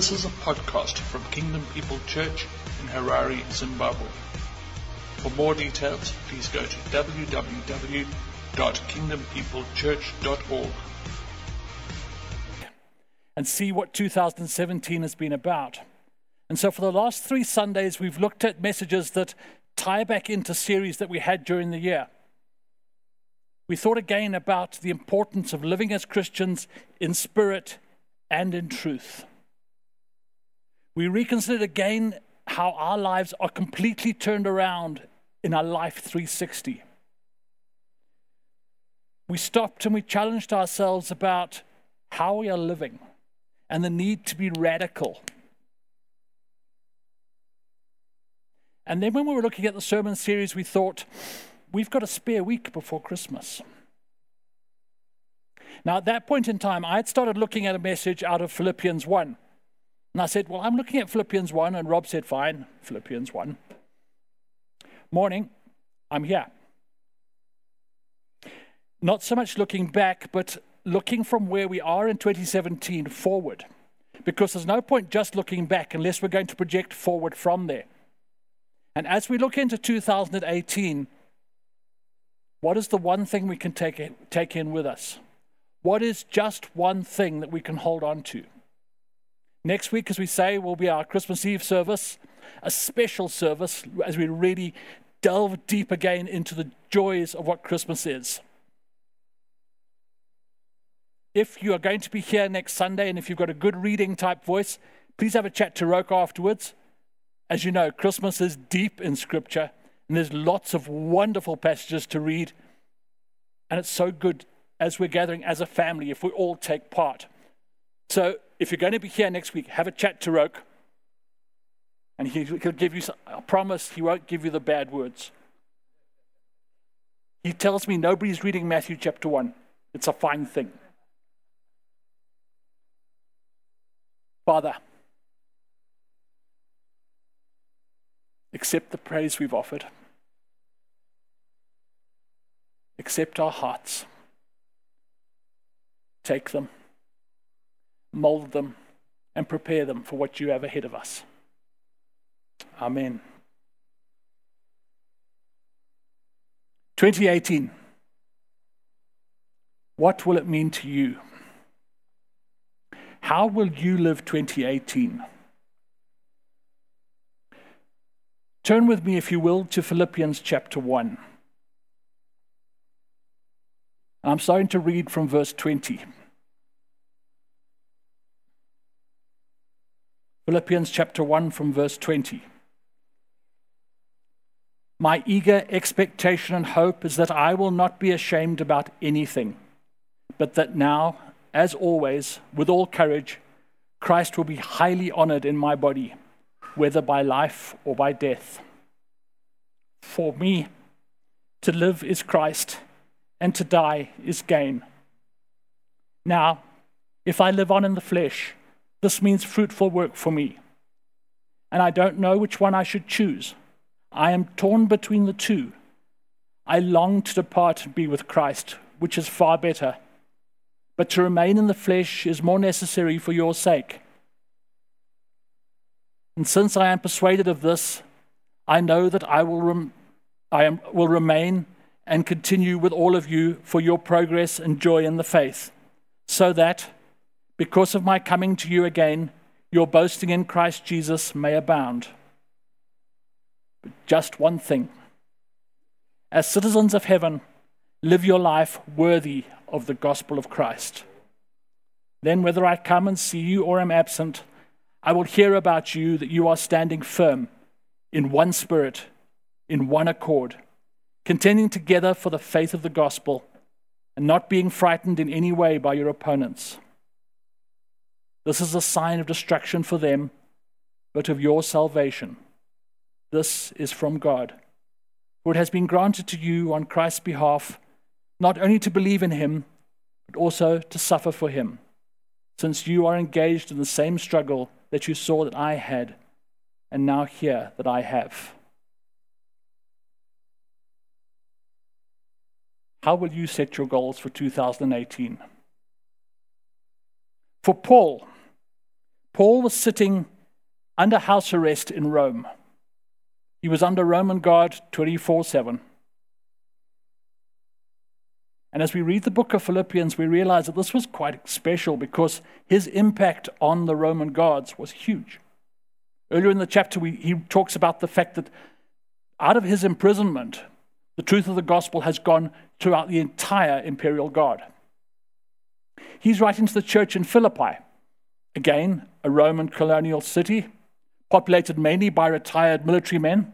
This is a podcast from Kingdom People Church in Harare, Zimbabwe. For more details, please go to www.kingdompeoplechurch.org. and see what 2017 has been about. And so, for the last three Sundays, we've looked at messages that tie back into series that we had during the year. We thought again about the importance of living as Christians in spirit and in truth. We reconsidered again how our lives are completely turned around in our life 360. We stopped and we challenged ourselves about how we are living and the need to be radical. And then when we were looking at the sermon series, we thought, we've got a spare week before Christmas. Now, at that point in time, I had started looking at a message out of Philippians 1. And I said, Well, I'm looking at Philippians 1. And Rob said, Fine, Philippians 1. Morning, I'm here. Not so much looking back, but looking from where we are in 2017 forward. Because there's no point just looking back unless we're going to project forward from there. And as we look into 2018, what is the one thing we can take, take in with us? What is just one thing that we can hold on to? Next week, as we say, will be our Christmas Eve service, a special service as we really delve deep again into the joys of what Christmas is. If you are going to be here next Sunday and if you've got a good reading type voice, please have a chat to Roke afterwards. As you know, Christmas is deep in Scripture and there's lots of wonderful passages to read. And it's so good as we're gathering as a family if we all take part. So if you're going to be here next week, have a chat to Roke. And he'll give you, I promise, he won't give you the bad words. He tells me nobody's reading Matthew chapter 1. It's a fine thing. Father, accept the praise we've offered, accept our hearts, take them, mold them, and prepare them for what you have ahead of us. Amen. 2018. What will it mean to you? How will you live 2018? Turn with me, if you will, to Philippians chapter 1. I'm starting to read from verse 20. Philippians chapter 1 from verse 20. My eager expectation and hope is that I will not be ashamed about anything, but that now, as always, with all courage, Christ will be highly honored in my body, whether by life or by death. For me, to live is Christ, and to die is gain. Now, if I live on in the flesh, this means fruitful work for me. And I don't know which one I should choose. I am torn between the two. I long to depart and be with Christ, which is far better but to remain in the flesh is more necessary for your sake. And since I am persuaded of this, I know that I will, rem- I am, will remain and continue with all of you for your progress and joy in the faith, so that, because of my coming to you again, your boasting in Christ Jesus may abound. But just one thing as citizens of heaven, live your life worthy of the gospel of Christ. Then, whether I come and see you or am absent, I will hear about you that you are standing firm in one spirit, in one accord, contending together for the faith of the gospel, and not being frightened in any way by your opponents. This is a sign of destruction for them, but of your salvation. This is from God. For it has been granted to you on Christ's behalf not only to believe in him, but also to suffer for him, since you are engaged in the same struggle that you saw that I had, and now hear that I have. How will you set your goals for 2018? For Paul, Paul was sitting under house arrest in Rome. He was under Roman guard 24 7. And as we read the book of Philippians, we realize that this was quite special because his impact on the Roman guards was huge. Earlier in the chapter, we, he talks about the fact that out of his imprisonment, the truth of the gospel has gone throughout the entire imperial guard. He's writing to the church in Philippi, again, a Roman colonial city, populated mainly by retired military men.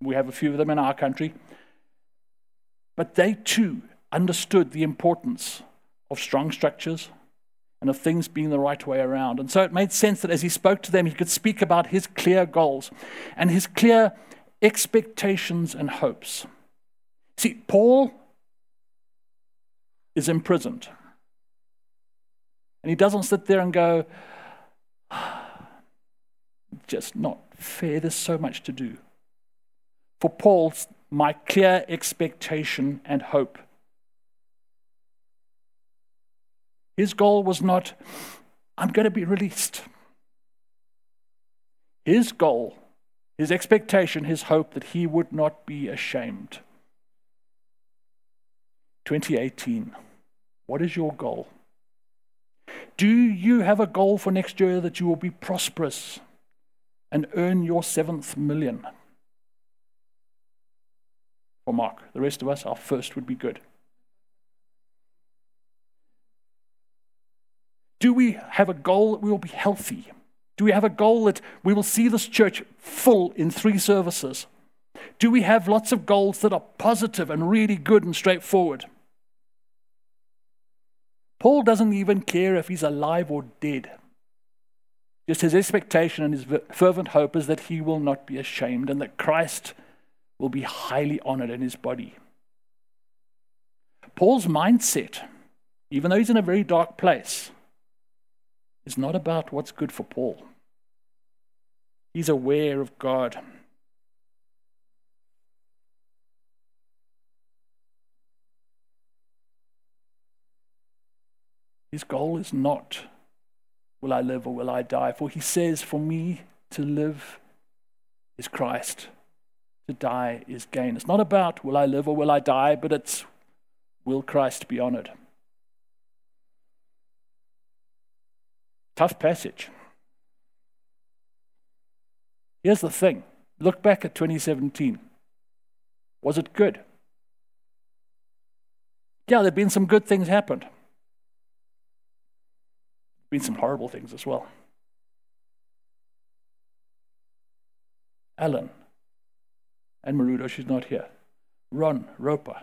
We have a few of them in our country. But they too understood the importance of strong structures and of things being the right way around. And so it made sense that as he spoke to them, he could speak about his clear goals and his clear expectations and hopes. See, Paul is imprisoned. And he doesn't sit there and go, ah, just not fair, there's so much to do. For Paul, my clear expectation and hope. His goal was not, I'm going to be released. His goal, his expectation, his hope that he would not be ashamed. 2018. What is your goal? Do you have a goal for next year that you will be prosperous and earn your seventh million? For Mark, the rest of us, our first would be good. Do we have a goal that we will be healthy? Do we have a goal that we will see this church full in three services? Do we have lots of goals that are positive and really good and straightforward? Paul doesn't even care if he's alive or dead. Just his expectation and his fervent hope is that he will not be ashamed and that Christ will be highly honored in his body. Paul's mindset, even though he's in a very dark place, is not about what's good for Paul. He's aware of God. His goal is not, will I live or will I die? For he says, for me to live is Christ, to die is gain. It's not about, will I live or will I die, but it's, will Christ be honored? Tough passage. Here's the thing look back at 2017. Was it good? Yeah, there have been some good things happened been some horrible things as well. Alan and Marudo, she's not here. Ron Roper.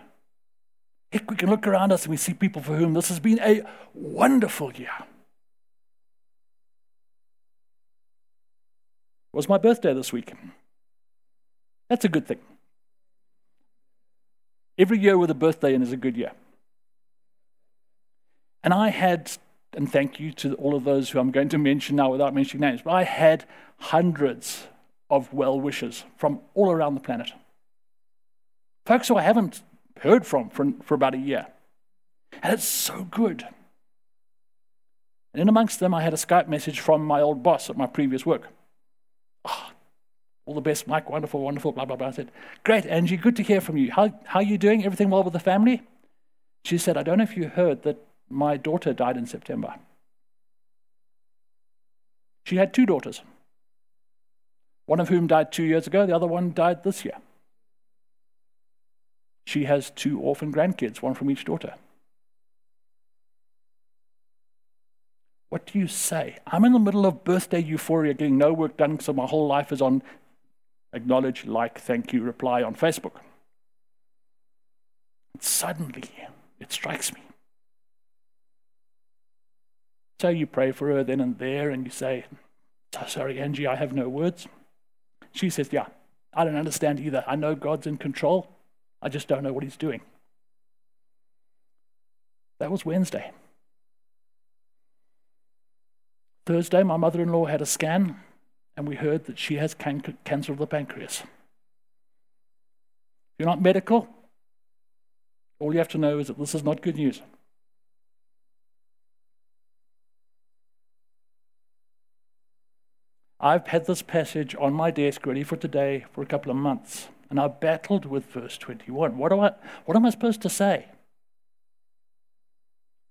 Heck, we can look around us and we see people for whom this has been a wonderful year. It was my birthday this week. That's a good thing. Every year with a birthday in is a good year. And I had and thank you to all of those who I'm going to mention now without mentioning names, but I had hundreds of well wishers from all around the planet. Folks who I haven't heard from for, for about a year. And it's so good. And in amongst them, I had a Skype message from my old boss at my previous work. Oh, all the best, Mike. Wonderful, wonderful, blah, blah, blah. I said, Great, Angie. Good to hear from you. How, how are you doing? Everything well with the family? She said, I don't know if you heard that my daughter died in September. She had two daughters, one of whom died two years ago, the other one died this year. She has two orphan grandkids, one from each daughter. What do you say? I'm in the middle of birthday euphoria, getting no work done, so my whole life is on acknowledge, like, thank you, reply on Facebook. And suddenly, it strikes me. So you pray for her then and there, and you say, oh, Sorry, Angie, I have no words. She says, Yeah, I don't understand either. I know God's in control. I just don't know what He's doing. That was Wednesday. Thursday, my mother in law had a scan, and we heard that she has can- cancer of the pancreas. If you're not medical, all you have to know is that this is not good news. I've had this passage on my desk ready for today for a couple of months, and I've battled with verse 21. What, do I, what am I supposed to say?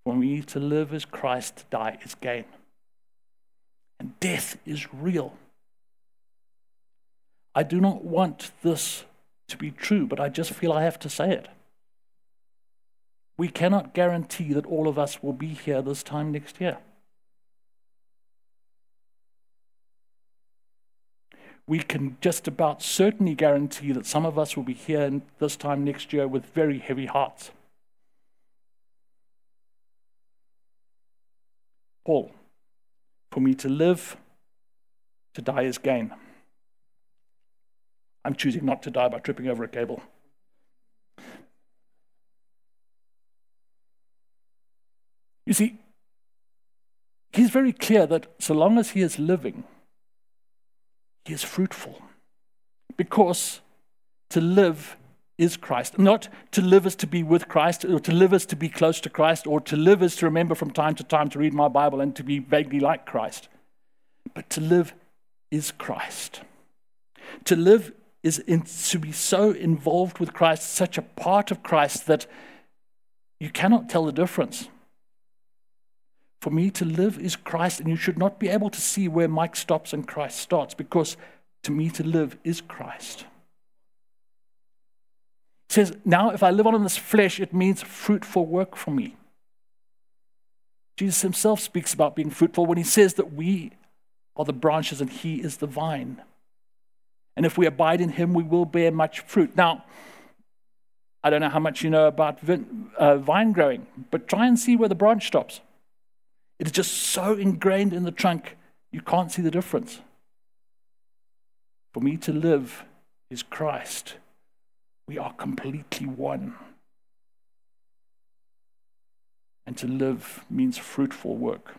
For me to live is Christ, to die is gain. And death is real. I do not want this to be true, but I just feel I have to say it. We cannot guarantee that all of us will be here this time next year. We can just about certainly guarantee that some of us will be here this time next year with very heavy hearts. Paul, for me to live, to die is gain. I'm choosing not to die by tripping over a cable. You see, he's very clear that so long as he is living, he is fruitful. Because to live is Christ. Not to live is to be with Christ, or to live is to be close to Christ, or to live is to remember from time to time to read my Bible and to be vaguely like Christ. But to live is Christ. To live is in, to be so involved with Christ, such a part of Christ that you cannot tell the difference. For me to live is Christ, and you should not be able to see where Mike stops and Christ starts, because to me to live is Christ. Says, Now if I live on in this flesh, it means fruitful work for me. Jesus himself speaks about being fruitful when he says that we are the branches and he is the vine. And if we abide in him, we will bear much fruit. Now, I don't know how much you know about uh, vine growing, but try and see where the branch stops. It is just so ingrained in the trunk, you can't see the difference. For me to live is Christ. We are completely one. And to live means fruitful work.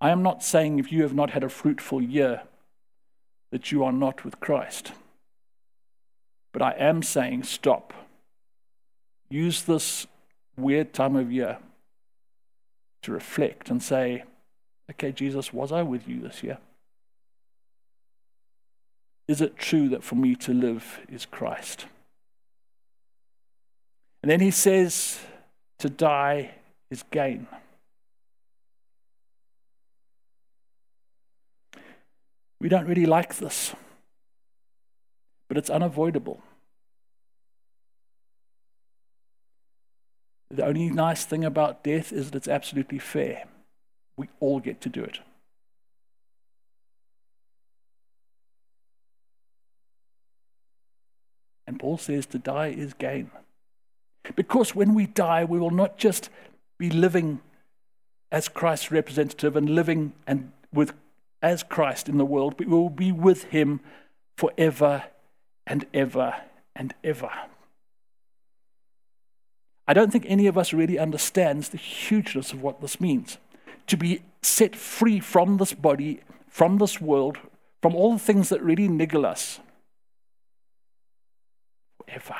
I am not saying if you have not had a fruitful year, that you are not with Christ. But I am saying stop. Use this weird time of year to reflect and say, okay, Jesus, was I with you this year? Is it true that for me to live is Christ? And then he says, to die is gain. We don't really like this, but it's unavoidable. The only nice thing about death is that it's absolutely fair. We all get to do it. And Paul says to die is gain. Because when we die, we will not just be living as Christ's representative and living and with as Christ in the world, but we will be with him forever and ever and ever. I don't think any of us really understands the hugeness of what this means. To be set free from this body, from this world, from all the things that really niggle us. Forever.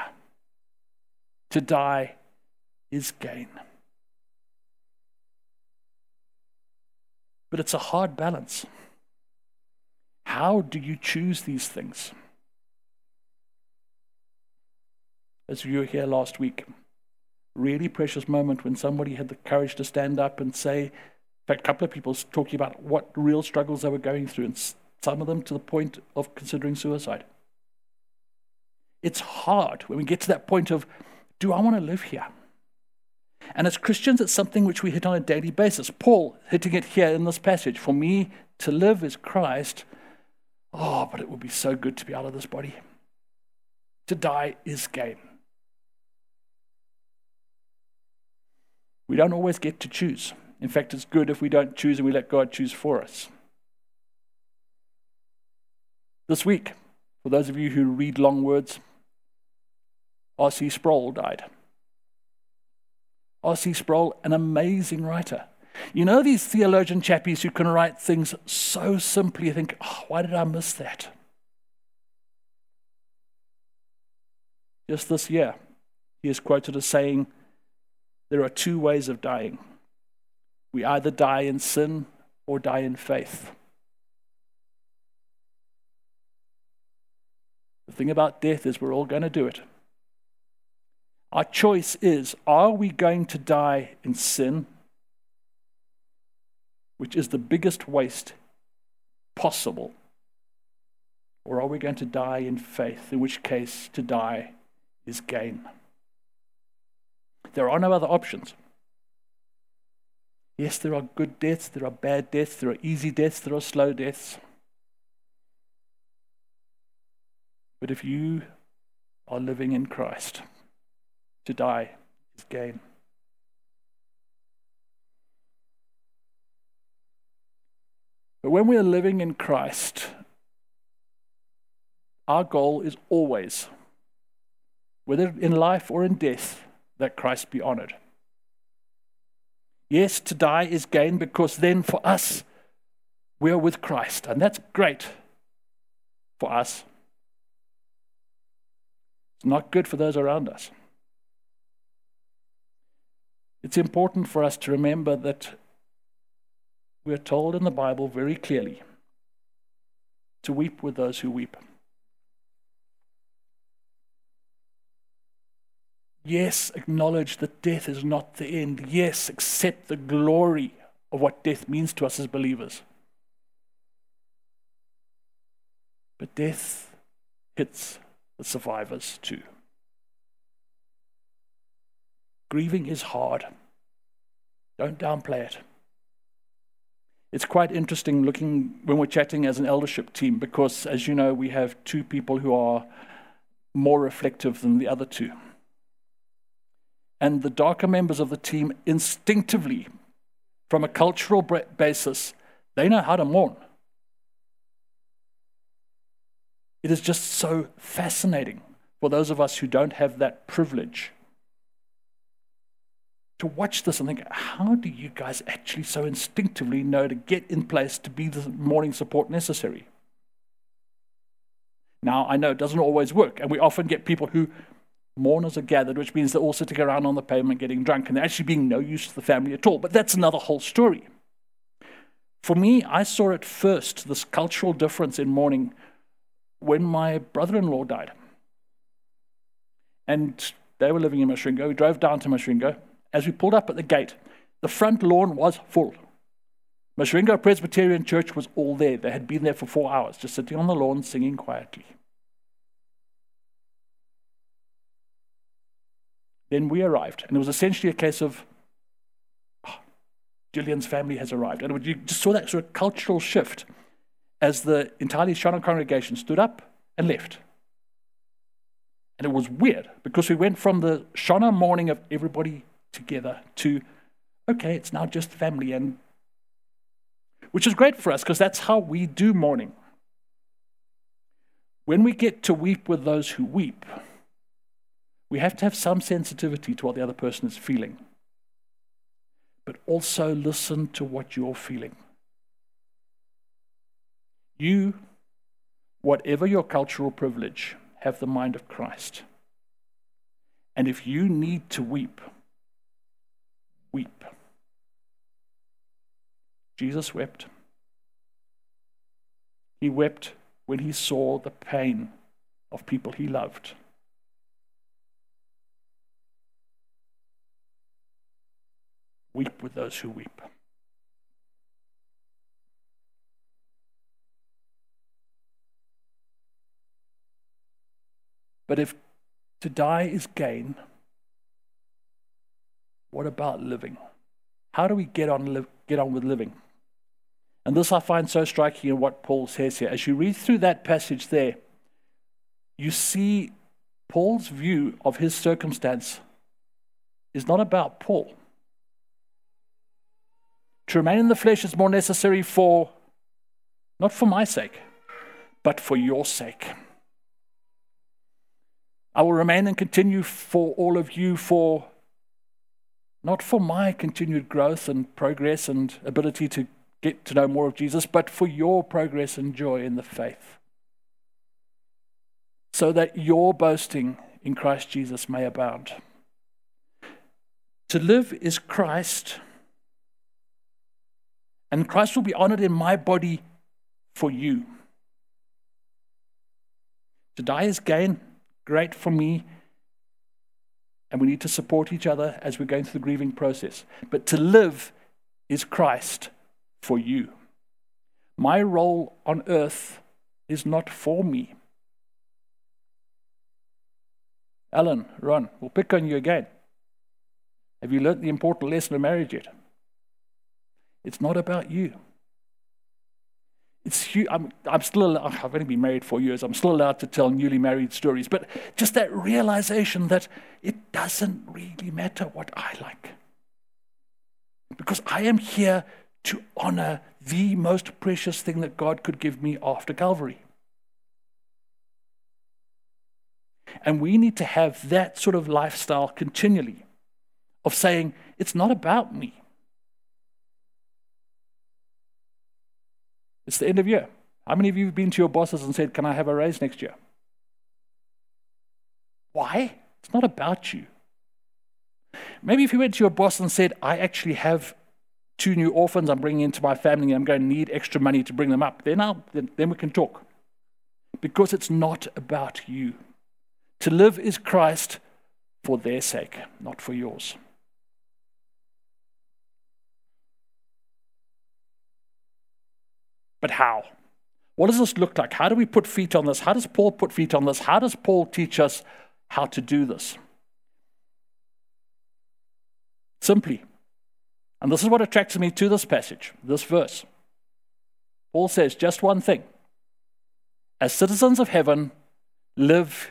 To die is gain. But it's a hard balance. How do you choose these things? As you were here last week, really precious moment when somebody had the courage to stand up and say, in fact, a couple of people talking about what real struggles they were going through, and some of them to the point of considering suicide. It's hard when we get to that point of, do I want to live here? And as Christians, it's something which we hit on a daily basis. Paul hitting it here in this passage. For me, to live is Christ, Oh, but it would be so good to be out of this body. To die is gain. We don't always get to choose. In fact, it's good if we don't choose and we let God choose for us. This week, for those of you who read long words, R.C. Sproul died. R.C. Sproul, an amazing writer. You know these theologian chappies who can write things so simply, you think, oh, why did I miss that? Just this year, he is quoted as saying, there are two ways of dying. We either die in sin or die in faith. The thing about death is we're all going to do it. Our choice is are we going to die in sin, which is the biggest waste possible, or are we going to die in faith, in which case to die is gain? There are no other options. Yes, there are good deaths, there are bad deaths, there are easy deaths, there are slow deaths. But if you are living in Christ, to die is gain. But when we are living in Christ, our goal is always, whether in life or in death, that Christ be honored. Yes, to die is gain because then for us, we are with Christ, and that's great for us. It's not good for those around us. It's important for us to remember that we're told in the Bible very clearly to weep with those who weep. Yes, acknowledge that death is not the end. Yes, accept the glory of what death means to us as believers. But death hits the survivors too. Grieving is hard. Don't downplay it. It's quite interesting looking when we're chatting as an eldership team because, as you know, we have two people who are more reflective than the other two. And the darker members of the team instinctively, from a cultural basis, they know how to mourn. It is just so fascinating for those of us who don't have that privilege to watch this and think, how do you guys actually so instinctively know to get in place to be the mourning support necessary? Now, I know it doesn't always work, and we often get people who mourners are gathered, which means they're all sitting around on the pavement getting drunk, and they're actually being no use to the family at all. But that's another whole story. For me, I saw at first, this cultural difference in mourning, when my brother in law died. And they were living in Masvingo. We drove down to Masvingo. As we pulled up at the gate, the front lawn was full. Masvingo Presbyterian Church was all there. They had been there for four hours, just sitting on the lawn singing quietly. Then we arrived, and it was essentially a case of ah, oh, Julian's family has arrived. And you just saw that sort of cultural shift as the entirely Shona congregation stood up and left. And it was weird because we went from the Shona mourning of everybody together to, okay, it's now just family, and which is great for us because that's how we do mourning. When we get to weep with those who weep, we have to have some sensitivity to what the other person is feeling, but also listen to what you're feeling. You, whatever your cultural privilege, have the mind of Christ. And if you need to weep, weep. Jesus wept. He wept when he saw the pain of people he loved. Weep with those who weep. But if to die is gain, what about living? How do we get on, get on with living? And this I find so striking in what Paul says here. As you read through that passage there, you see Paul's view of his circumstance is not about Paul. To remain in the flesh is more necessary for, not for my sake, but for your sake. I will remain and continue for all of you for not for my continued growth and progress and ability to get to know more of Jesus, but for your progress and joy in the faith. So that your boasting in Christ Jesus may abound. To live is Christ, and Christ will be honored in my body for you. To die is gain, great for me, and we need to support each other as we're going through the grieving process. But to live is Christ for you. My role on earth is not for me. Alan, Ron, we'll pick on you again. Have you learnt the important lesson of marriage yet? It's not about you. It's I'm, I'm still, I've only been married four years. I'm still allowed to tell newly married stories. But just that realization that it doesn't really matter what I like. Because I am here to honor the most precious thing that God could give me after Calvary. And we need to have that sort of lifestyle continually of saying, it's not about me. It's the end of year. How many of you have been to your bosses and said, Can I have a raise next year? Why? It's not about you. Maybe if you went to your boss and said, I actually have two new orphans I'm bringing into my family and I'm going to need extra money to bring them up, then, I'll, then, then we can talk. Because it's not about you. To live is Christ for their sake, not for yours. But how? What does this look like? How do we put feet on this? How does Paul put feet on this? How does Paul teach us how to do this? Simply. And this is what attracts me to this passage, this verse. Paul says just one thing As citizens of heaven, live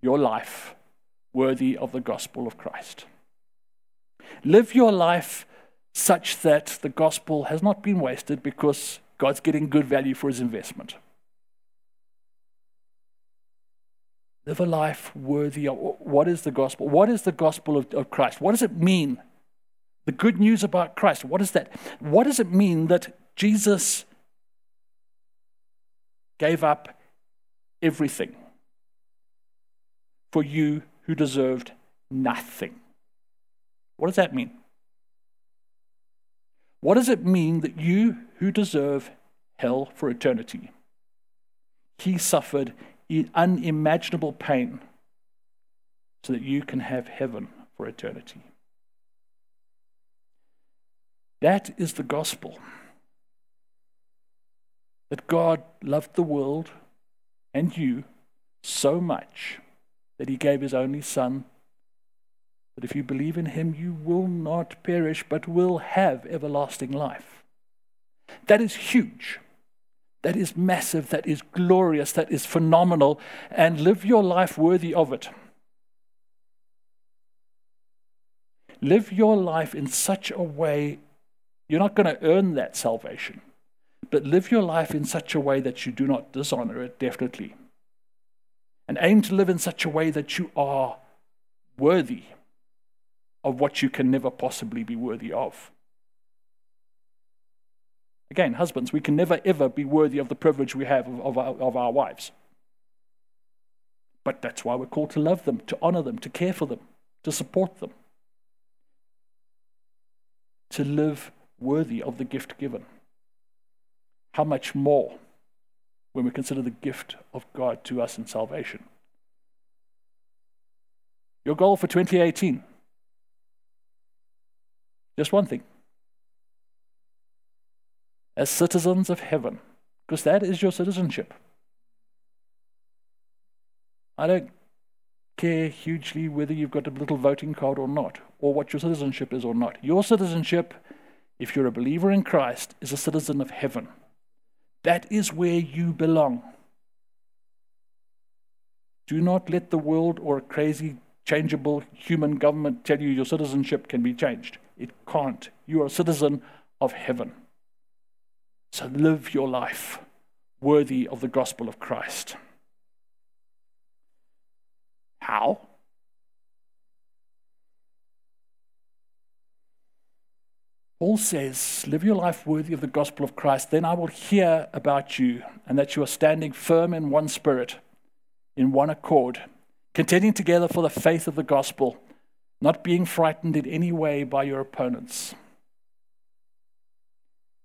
your life worthy of the gospel of Christ. Live your life such that the gospel has not been wasted because God's getting good value for his investment. Live a life worthy of what is the gospel? What is the gospel of, of Christ? What does it mean? The good news about Christ. What is that? What does it mean that Jesus gave up everything for you who deserved nothing? What does that mean? What does it mean that you who deserve hell for eternity, he suffered unimaginable pain so that you can have heaven for eternity? That is the gospel. That God loved the world and you so much that he gave his only Son that if you believe in him, you will not perish, but will have everlasting life. That is huge. That is massive. That is glorious. That is phenomenal. And live your life worthy of it. Live your life in such a way, you're not going to earn that salvation, but live your life in such a way that you do not dishonor it, definitely. And aim to live in such a way that you are worthy of what you can never possibly be worthy of. Again, husbands, we can never ever be worthy of the privilege we have of, of, our, of our wives. But that's why we're called to love them, to honor them, to care for them, to support them, to live worthy of the gift given. How much more when we consider the gift of God to us in salvation? Your goal for 2018 just one thing. As citizens of heaven, because that is your citizenship. I don't care hugely whether you've got a little voting card or not, or what your citizenship is or not. Your citizenship, if you're a believer in Christ, is a citizen of heaven. That is where you belong. Do not let the world or a crazy, changeable human government tell you your citizenship can be changed. It can't. You are a citizen of heaven. So live your life worthy of the gospel of Christ. How? Paul says, Live your life worthy of the gospel of Christ, then I will hear about you and that you are standing firm in one spirit, in one accord, contending together for the faith of the gospel not being frightened in any way by your opponents.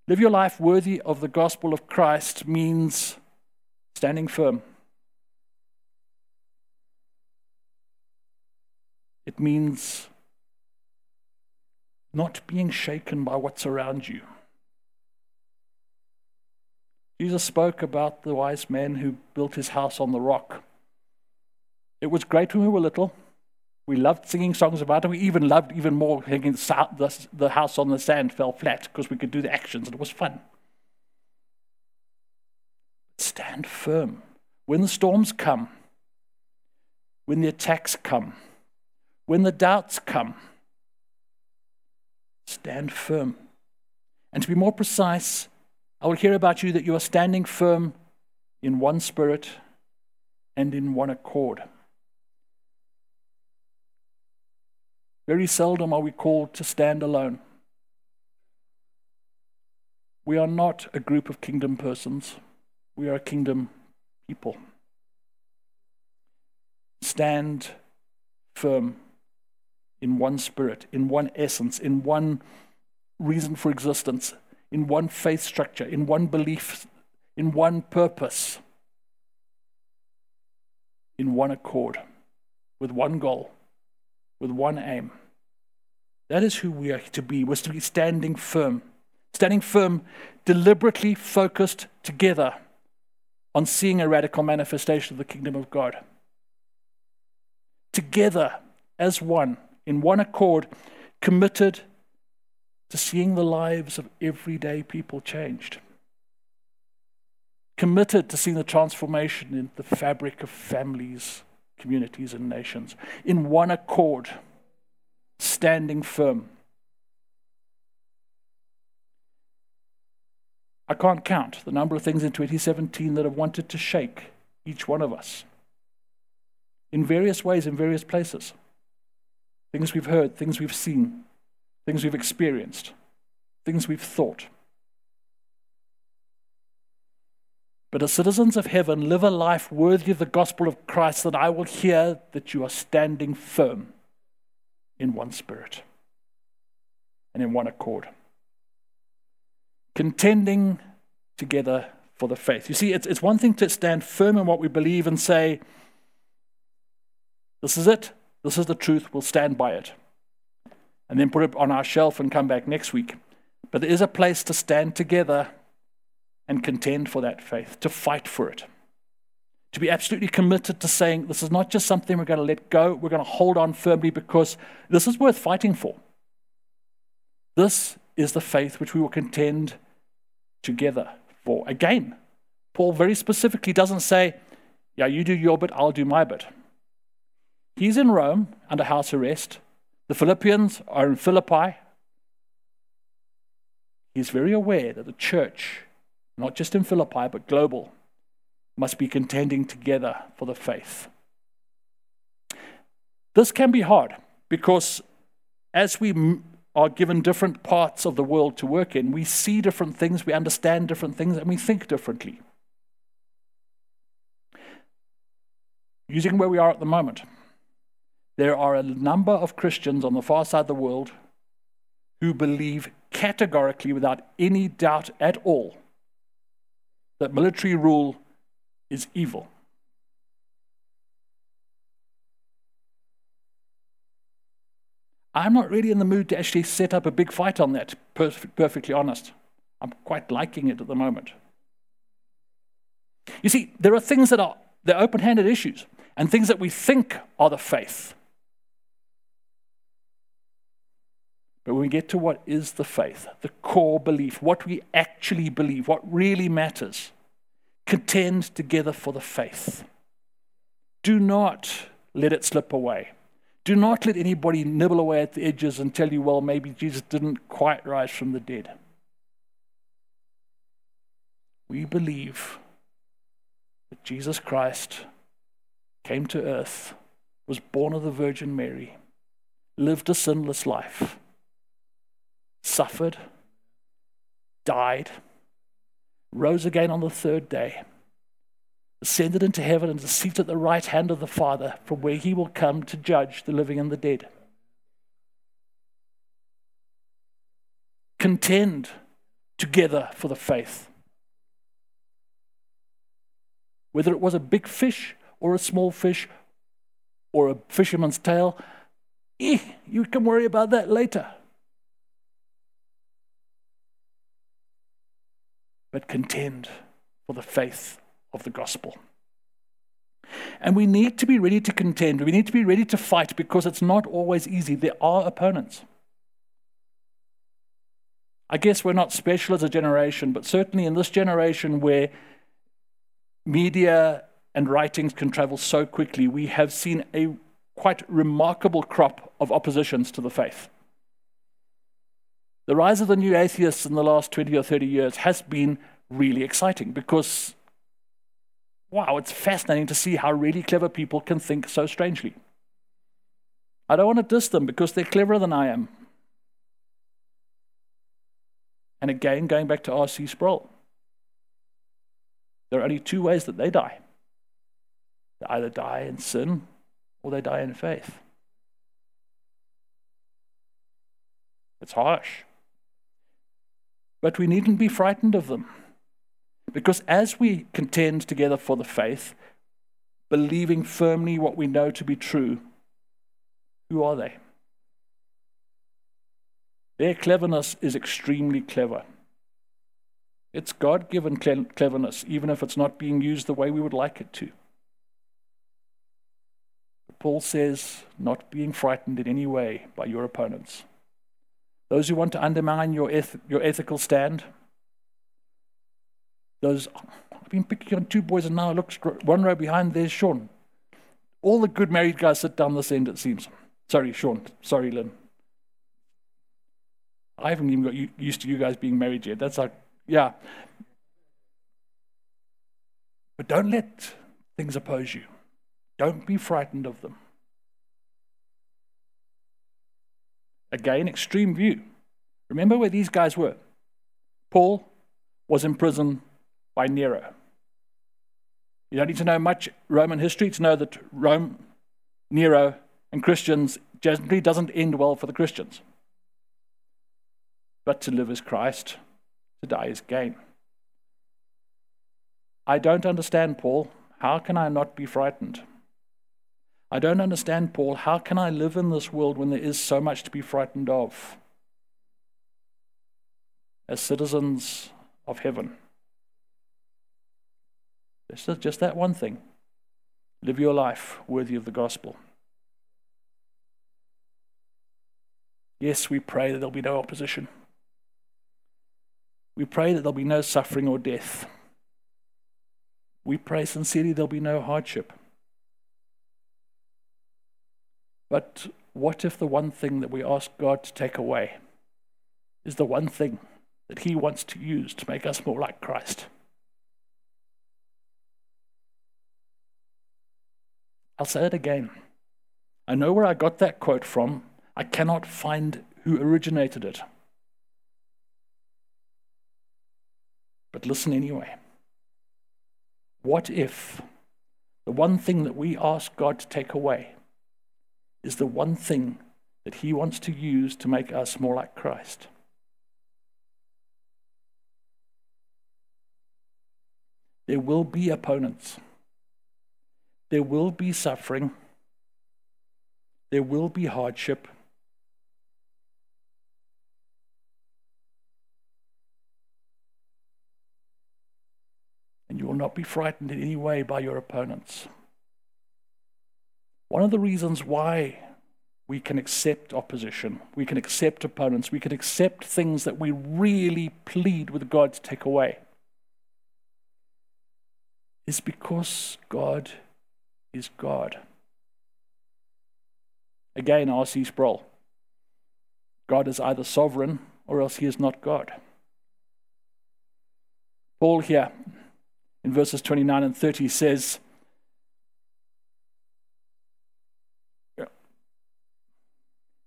Live your life worthy of the gospel of Christ means standing firm. It means not being shaken by what's around you. Jesus spoke about the wise man who built his house on the rock. It was great when we were little. We loved singing songs about it. We even loved even more thinking the, the house on the sand fell flat because we could do the actions and it was fun. Stand firm. When the storms come, when the attacks come, when the doubts come, stand firm. And to be more precise, I will hear about you that you are standing firm in one spirit and in one accord. Very seldom are we called to stand alone. We are not a group of kingdom persons, we are kingdom people. Stand firm in one spirit, in one essence, in one reason for existence, in one faith structure, in one belief, in one purpose, in one accord, with one goal, with one aim. That is who we are to be. We're to be standing firm. Standing firm, deliberately focused together on seeing a radical manifestation of the kingdom of God. Together as one, in one accord, committed to seeing the lives of everyday people changed. Committed to seeing the transformation in the fabric of families, communities, and nations. In one accord, standing firm. I can't count the number of things in 2017 that have wanted to shake each one of us in various ways, in various places. Things we've heard, things we've seen, things we've experienced, things we've thought. But as citizens of heaven, live a life worthy of the gospel of Christ, that I will hear that you are standing firm in one spirit and in one accord, contending together for the faith. You see, it's, it's one thing to stand firm in what we believe and say, This is it, this is the truth, we'll stand by it and then put it on our shelf and come back next week. But there is a place to stand together and contend for that faith, to fight for it, to be absolutely committed to saying, this is not just something we're going to let go, we're going to hold on firmly because this is worth fighting for. This is the faith which we will contend together for. Again, Paul very specifically doesn't say, yeah, you do your bit, I'll do my bit. He's in Rome under house arrest. The Philippians are in Philippi. He's very aware that the church, not just in Philippi, but global, must be contending together for the faith. This can be hard because as we are given different parts of the world to work in, we see different things, we understand different things, and we think differently. Using where we are at the moment, there are a number of Christians on the far side of the world who believe categorically, without any doubt at all, that military rule is evil. I'm not really in the mood to actually set up a big fight on that, perfectly honest. I'm quite liking it at the moment. You see, there are things that are they're open-handed issues and things that we think are the faith. But when we get to what is the faith, the core belief, what we actually believe, what really matters, contend together for the faith. Do not let it slip away. Do not let anybody nibble away at the edges and tell you, well, maybe Jesus didn't quite rise from the dead. We believe that Jesus Christ came to earth, was born of the Virgin Mary, lived a sinless life suffered, died, rose again on the third day, ascended into heaven, and is seated at the right hand of the Father, from where he will come to judge the living and the dead. Contend together for the faith. Whether it was a big fish or a small fish or a fisherman's tale, Eh, you can worry about that later. But contend for the faith of the gospel. And we need to be ready to contend. We need to be ready to fight because it's not always easy. There are opponents. I guess we're not special as a generation, but certainly in this generation where media and writings can travel so quickly, we have seen a quite remarkable crop of oppositions to the faith. The rise of the new atheists in the last 20 or 30 years has been really exciting because, wow, it's fascinating to see how really clever people can think so strangely. I don't want to diss them because they're cleverer than I am. And again, going back to R.C. Sproul, there are only two ways that they die they either die in sin or they die in faith. It's harsh. But we needn't be frightened of them. Because as we contend together for the faith, believing firmly what we know to be true, who are they? Their cleverness is extremely clever. It's God given cleverness, even if it's not being used the way we would like it to. Paul says, not being frightened in any way by your opponents. Those who want to undermine your, eth- your ethical stand, those, I've been picking on two boys and now look, one row behind, there's Sean. All the good married guys sit down this end, it seems. Sorry, Sean. Sorry, Lynn. I haven't even got used to you guys being married yet. That's like, yeah. But don't let things oppose you. Don't be frightened of them. Again, extreme view. Remember where these guys were. Paul was in prison by Nero. You don't need to know much Roman history to know that Rome, Nero, and Christians generally doesn't end well for the Christians. But to live is Christ, to die is gain. I don't understand, Paul. How can I not be frightened? I don't understand, Paul. How can I live in this world when there is so much to be frightened of? As citizens of heaven. It's just that one thing. Live your life worthy of the gospel. Yes, we pray that there'll be no opposition. We pray that there'll be no suffering or death. We pray sincerely there'll be no hardship. But what if the one thing that we ask God to take away is the one thing that He wants to use to make us more like Christ? I'll say it again. I know where I got that quote from. I cannot find who originated it. But listen anyway. What if the one thing that we ask God to take away is the one thing that He wants to use to make us more like Christ? There will be opponents. There will be suffering. There will be hardship. and you will not be frightened in any way by your opponents. One of the reasons why we can accept opposition, we can accept opponents, we can accept things that we really plead with God to take away, is because God is God. Again, R.C. Sproul. God is either sovereign or else he is not God. Paul here in verses 29 and 30 says,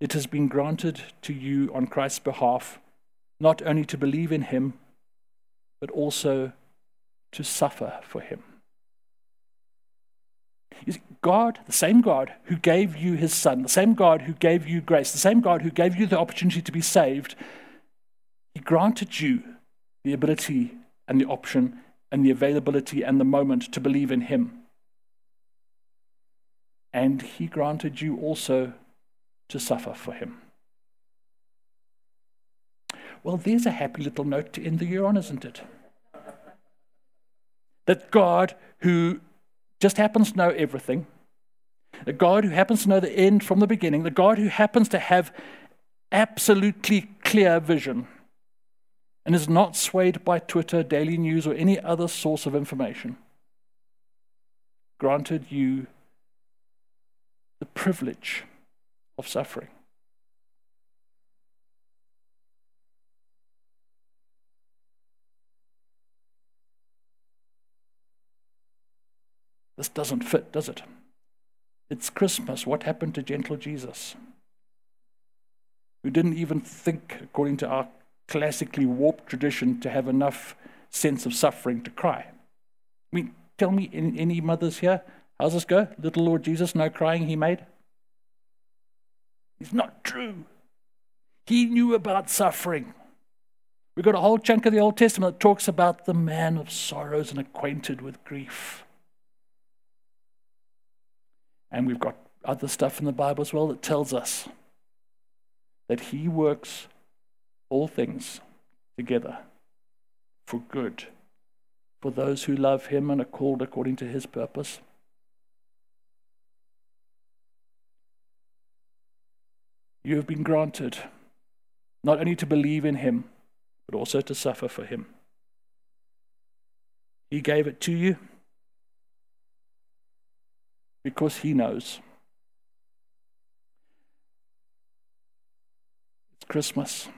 It has been granted to you on Christ's behalf not only to believe in him, but also to suffer for him. God, the same God who gave you his son, the same God who gave you grace, the same God who gave you the opportunity to be saved, he granted you the ability and the option and the availability and the moment to believe in Him. And He granted you also to suffer for him. Well, there's a happy little note to end the year on, isn't it? That God, who just happens to know everything, the God who happens to know the end from the beginning, the God who happens to have absolutely clear vision and is not swayed by Twitter, Daily News, or any other source of information, granted you the privilege of suffering. This doesn't fit, does it? It's Christmas. What happened to gentle Jesus? Who didn't even think, according to our classically warped tradition, to have enough sense of suffering to cry. I mean, tell me, any mothers here, how's this go? Little Lord Jesus, no crying he made? It's not true. He knew about suffering. We've got a whole chunk of the Old Testament that talks about the man of sorrows and acquainted with grief. And we've got other stuff in the Bible as well that tells us that He works all things together for good for those who love Him and are called according to His purpose. You have been granted not only to believe in Him, but also to suffer for Him. He gave it to you because He knows. It's Christmas.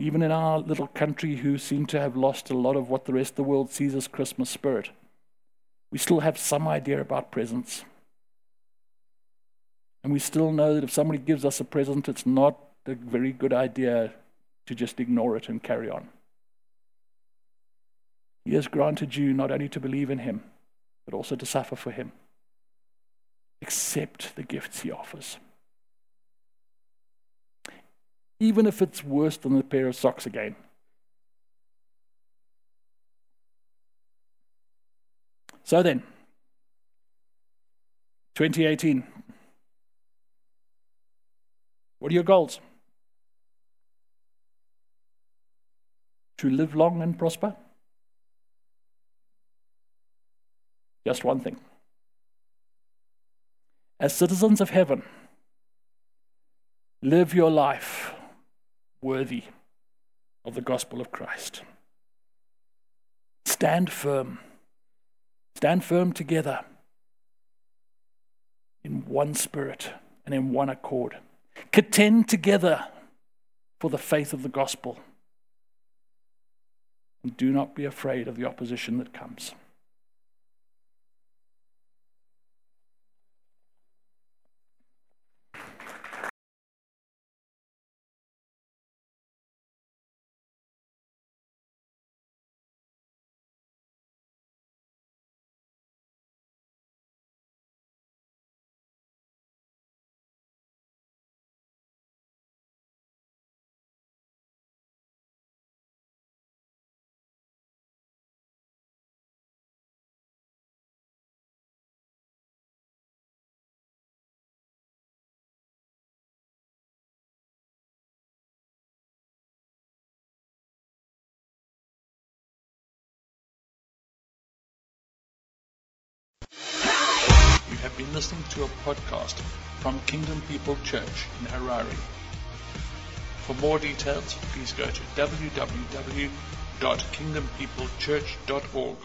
Even in our little country, who seem to have lost a lot of what the rest of the world sees as Christmas spirit, we still have some idea about presents. And we still know that if somebody gives us a present, it's not a very good idea to just ignore it and carry on. He has granted you not only to believe in Him, but also to suffer for him. Accept the gifts he offers. Even if it's worse than a pair of socks again. So then, 2018. What are your goals? To live long and prosper? Just one thing. As citizens of heaven, live your life worthy of the gospel of Christ. Stand firm. Stand firm together in one spirit and in one accord. Contend together for the faith of the gospel. And do not be afraid of the opposition that comes. Listening to a podcast from Kingdom People Church in Harare. For more details, please go to www.kingdompeoplechurch.org